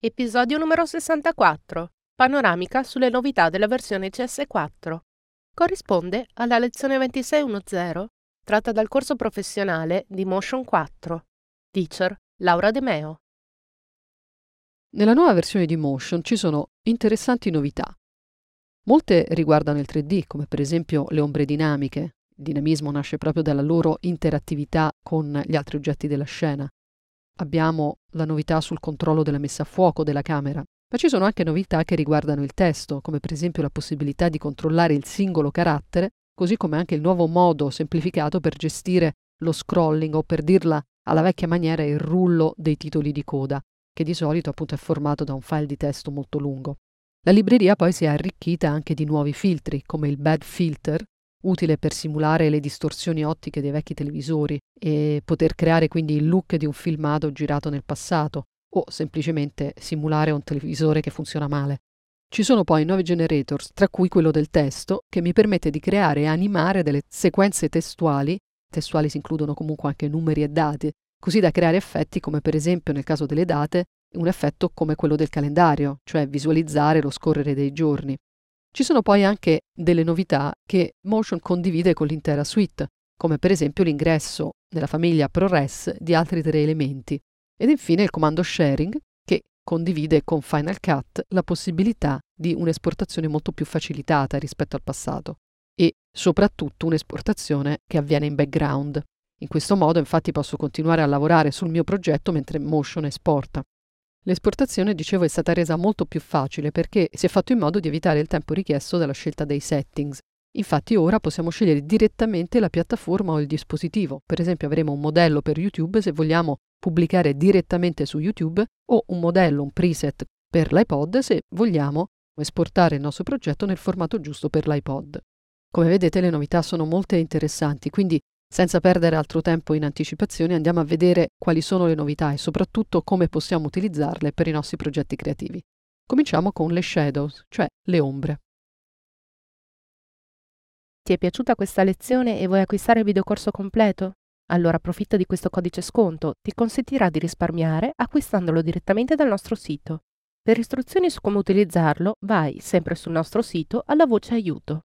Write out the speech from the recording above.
Episodio numero 64. Panoramica sulle novità della versione CS4. Corrisponde alla lezione 2610 tratta dal corso professionale di Motion 4. Teacher Laura De Meo. Nella nuova versione di Motion ci sono interessanti novità. Molte riguardano il 3D, come per esempio le ombre dinamiche. Il dinamismo nasce proprio dalla loro interattività con gli altri oggetti della scena abbiamo la novità sul controllo della messa a fuoco della camera, ma ci sono anche novità che riguardano il testo, come per esempio la possibilità di controllare il singolo carattere, così come anche il nuovo modo semplificato per gestire lo scrolling o per dirla alla vecchia maniera il rullo dei titoli di coda, che di solito appunto è formato da un file di testo molto lungo. La libreria poi si è arricchita anche di nuovi filtri, come il Bad Filter, utile per simulare le distorsioni ottiche dei vecchi televisori e poter creare quindi il look di un filmato girato nel passato o semplicemente simulare un televisore che funziona male. Ci sono poi nuovi generators, tra cui quello del testo, che mi permette di creare e animare delle sequenze testuali, testuali si includono comunque anche numeri e dati, così da creare effetti come per esempio nel caso delle date un effetto come quello del calendario, cioè visualizzare lo scorrere dei giorni. Ci sono poi anche delle novità che Motion condivide con l'intera suite, come per esempio l'ingresso nella famiglia ProRes di altri tre elementi, ed infine il comando sharing che condivide con Final Cut la possibilità di un'esportazione molto più facilitata rispetto al passato e soprattutto un'esportazione che avviene in background. In questo modo infatti posso continuare a lavorare sul mio progetto mentre Motion esporta. L'esportazione, dicevo, è stata resa molto più facile perché si è fatto in modo di evitare il tempo richiesto dalla scelta dei settings. Infatti ora possiamo scegliere direttamente la piattaforma o il dispositivo. Per esempio avremo un modello per YouTube se vogliamo pubblicare direttamente su YouTube o un modello, un preset per l'iPod se vogliamo esportare il nostro progetto nel formato giusto per l'iPod. Come vedete le novità sono molte e interessanti, quindi senza perdere altro tempo in anticipazione andiamo a vedere quali sono le novità e soprattutto come possiamo utilizzarle per i nostri progetti creativi. Cominciamo con le shadows, cioè le ombre. Ti è piaciuta questa lezione e vuoi acquistare il videocorso completo? Allora approfitta di questo codice sconto, ti consentirà di risparmiare acquistandolo direttamente dal nostro sito. Per istruzioni su come utilizzarlo, vai sempre sul nostro sito alla voce aiuto.